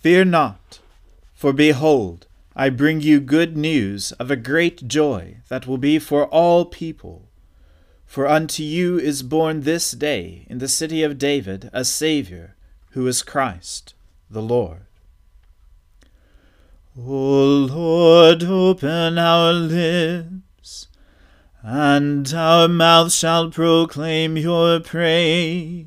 Fear not, for behold, I bring you good news of a great joy that will be for all people. For unto you is born this day in the city of David a Saviour, who is Christ the Lord. O Lord, open our lips, and our mouth shall proclaim your praise.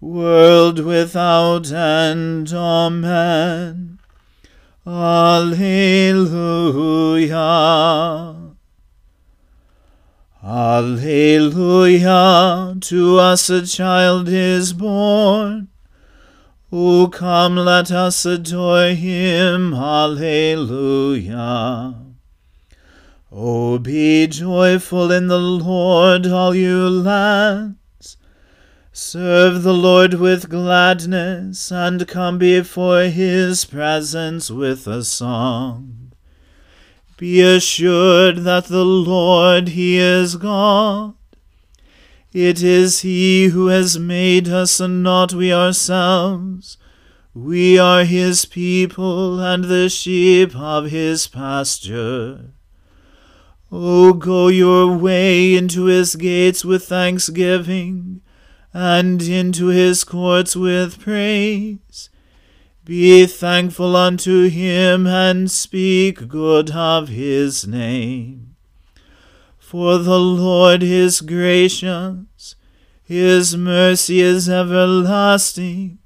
world without end. Amen. Alleluia. Alleluia. To us a child is born. O come, let us adore him. Alleluia. O be joyful in the Lord, all you lands. Serve the Lord with gladness, and come before his presence with a song. Be assured that the Lord, he is God. It is he who has made us, and not we ourselves. We are his people, and the sheep of his pasture. O go your way into his gates with thanksgiving and into his courts with praise. Be thankful unto him, and speak good of his name. For the Lord is gracious, his mercy is everlasting,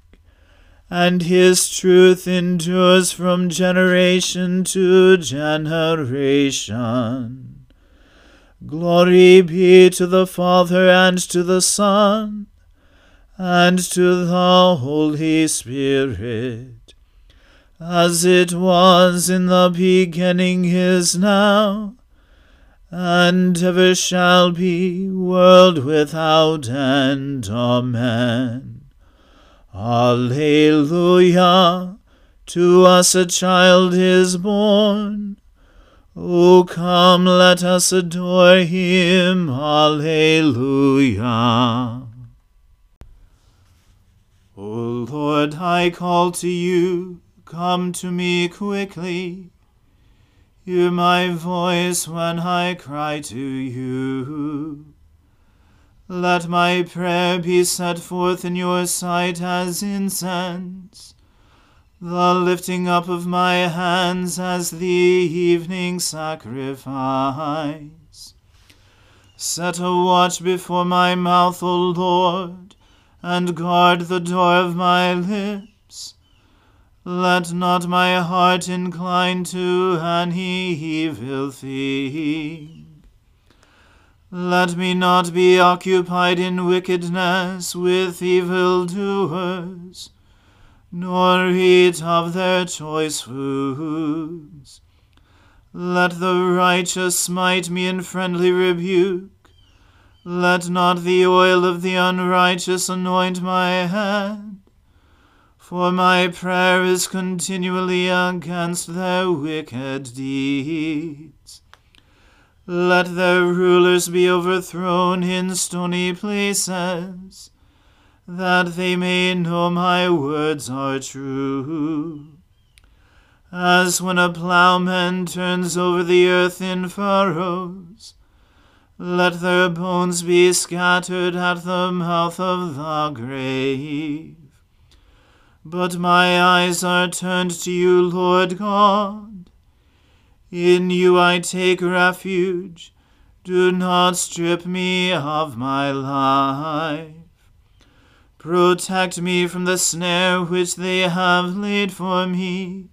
and his truth endures from generation to generation. Glory be to the Father and to the Son and to the Holy Spirit, as it was in the beginning is now, and ever shall be, world without end. Amen. Alleluia. To us a child is born. O come, let us adore him. Alleluia. O Lord, I call to you, come to me quickly. Hear my voice when I cry to you. Let my prayer be set forth in your sight as incense, the lifting up of my hands as the evening sacrifice. Set a watch before my mouth, O Lord and guard the door of my lips. Let not my heart incline to any evil thing. Let me not be occupied in wickedness with evil doers, nor eat of their choice foods. Let the righteous smite me in friendly rebuke let not the oil of the unrighteous anoint my head, for my prayer is continually against their wicked deeds. Let their rulers be overthrown in stony places, that they may know my words are true. As when a plowman turns over the earth in furrows, let their bones be scattered at the mouth of the grave. But my eyes are turned to you, Lord God. In you I take refuge. Do not strip me of my life. Protect me from the snare which they have laid for me,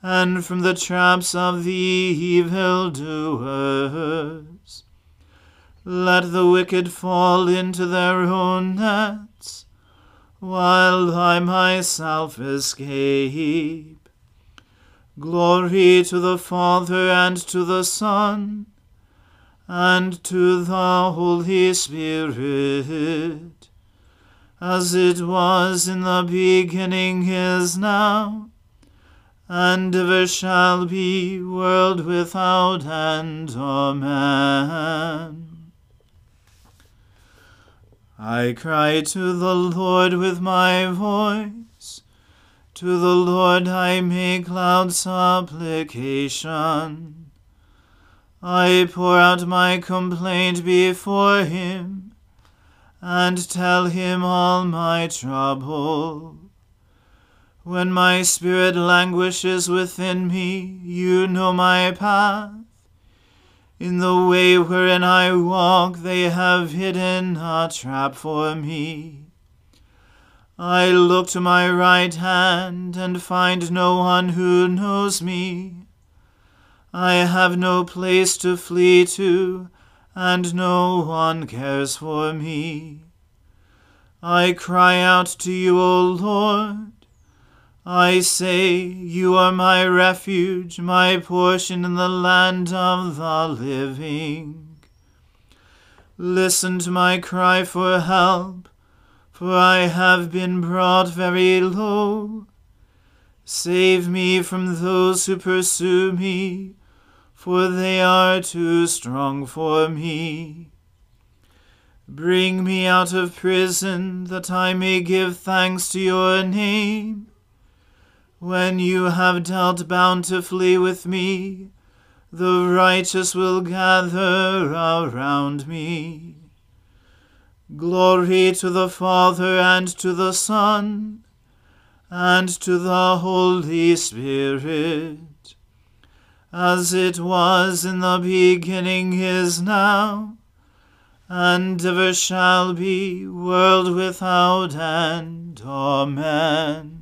and from the traps of the evil doers. Let the wicked fall into their own nets, while I myself escape. Glory to the Father and to the Son and to the Holy Spirit, as it was in the beginning is now, and ever shall be, world without end. Amen. I cry to the Lord with my voice. To the Lord I make loud supplication. I pour out my complaint before him, and tell him all my trouble. When my spirit languishes within me, you know my path. In the way wherein I walk, they have hidden a trap for me. I look to my right hand and find no one who knows me. I have no place to flee to, and no one cares for me. I cry out to you, O Lord. I say, You are my refuge, my portion in the land of the living. Listen to my cry for help for I have been brought very low. Save me from those who pursue me, for they are too strong for me. Bring me out of prison, that I may give thanks to your name. When you have dealt bountifully with me, the righteous will gather around me. Glory to the Father and to the Son and to the Holy Spirit, as it was in the beginning is now, and ever shall be, world without end. Amen.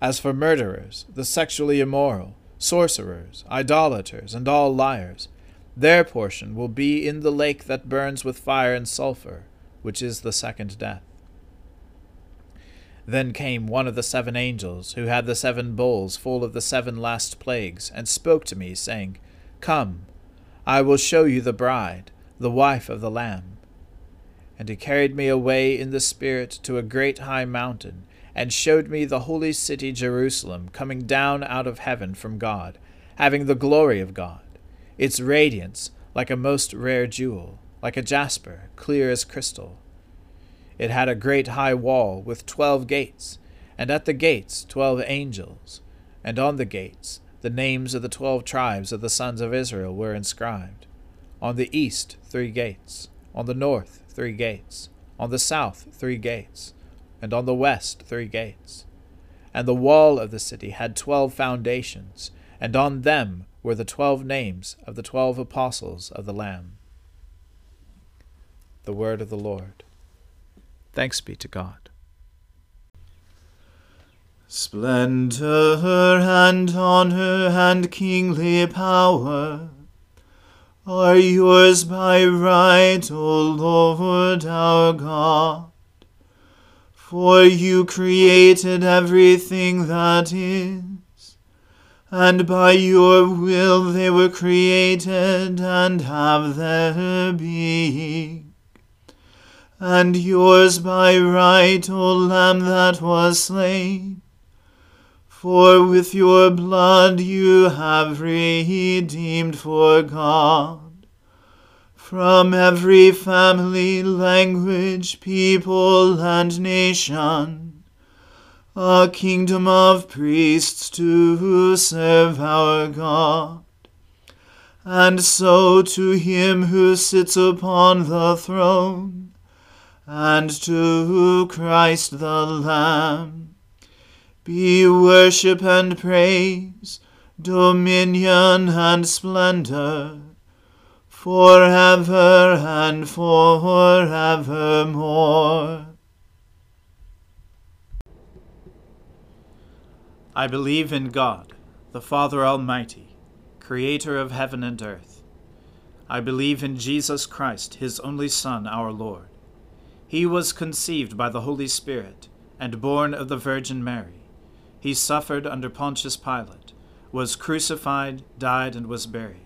as for murderers, the sexually immoral, sorcerers, idolaters, and all liars, their portion will be in the lake that burns with fire and sulphur, which is the second death. Then came one of the seven angels, who had the seven bowls full of the seven last plagues, and spoke to me, saying, Come, I will show you the bride, the wife of the Lamb. And he carried me away in the Spirit to a great high mountain, and showed me the holy city Jerusalem coming down out of heaven from God, having the glory of God its radiance like a most rare jewel, like a jasper, clear as crystal. It had a great high wall with twelve gates, and at the gates twelve angels, and on the gates the names of the twelve tribes of the sons of Israel were inscribed. On the east three gates, on the north three gates, on the south three gates, and on the west three gates. And the wall of the city had twelve foundations, and on them were the twelve names of the twelve apostles of the Lamb. The Word of the Lord. Thanks be to God. Splendor and honor and kingly power are yours by right, O Lord our God. For you created everything that is, and by your will they were created and have their being. And yours by right, O Lamb that was slain for with your blood you have redeemed for God from every family, language, people, and nation. A kingdom of priests to serve our God. And so to him who sits upon the throne, and to Christ the Lamb. Be worship and praise, dominion and splendor, forever and forevermore. I believe in God, the Father Almighty, creator of heaven and earth. I believe in Jesus Christ, his only Son, our Lord. He was conceived by the Holy Spirit and born of the Virgin Mary he suffered under Pontius Pilate, was crucified, died, and was buried.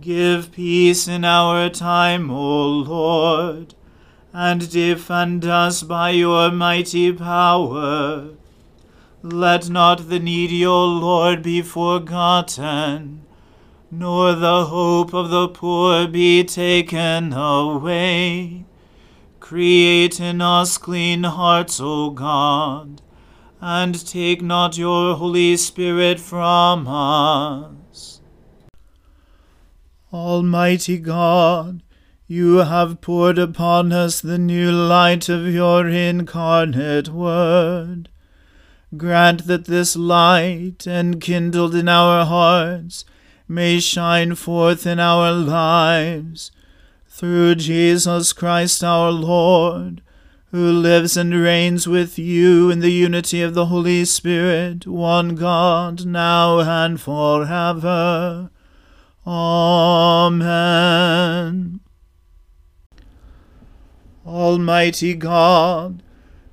Give peace in our time, O Lord, and defend us by your mighty power. Let not the needy, O Lord, be forgotten, nor the hope of the poor be taken away. Create in us clean hearts, O God and take not your Holy Spirit from us. Almighty God, you have poured upon us the new light of your incarnate Word. Grant that this light, enkindled in our hearts, may shine forth in our lives. Through Jesus Christ our Lord, who lives and reigns with you in the unity of the Holy Spirit, one God, now and forever. Amen. Almighty God,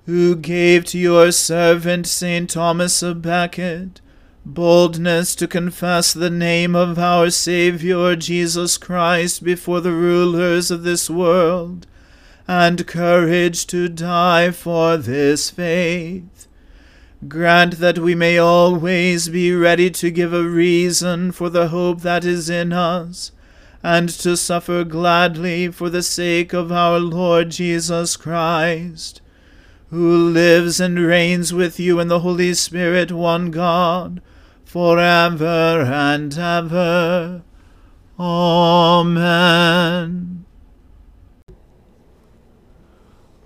who gave to your servant St. Thomas of Becket boldness to confess the name of our Saviour Jesus Christ before the rulers of this world, and courage to die for this faith. Grant that we may always be ready to give a reason for the hope that is in us, and to suffer gladly for the sake of our Lord Jesus Christ, who lives and reigns with you in the Holy Spirit, one God, for ever and ever. Amen.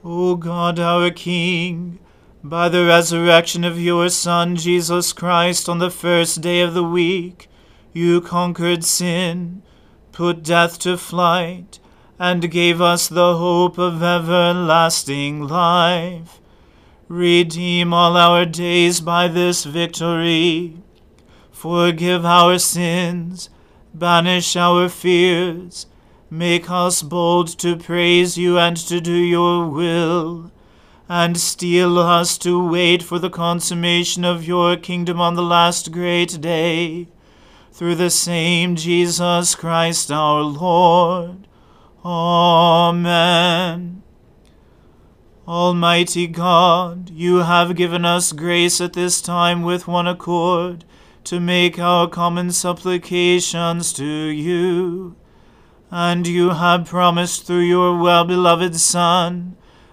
O God, our King, by the resurrection of your Son, Jesus Christ, on the first day of the week, you conquered sin put death to flight, and gave us the hope of everlasting life. Redeem all our days by this victory. Forgive our sins, banish our fears, make us bold to praise you and to do your will, and steel us to wait for the consummation of your kingdom on the last great day through the same Jesus Christ our Lord. Amen. Almighty God, you have given us grace at this time with one accord to make our common supplications to you. And you have promised through your well beloved Son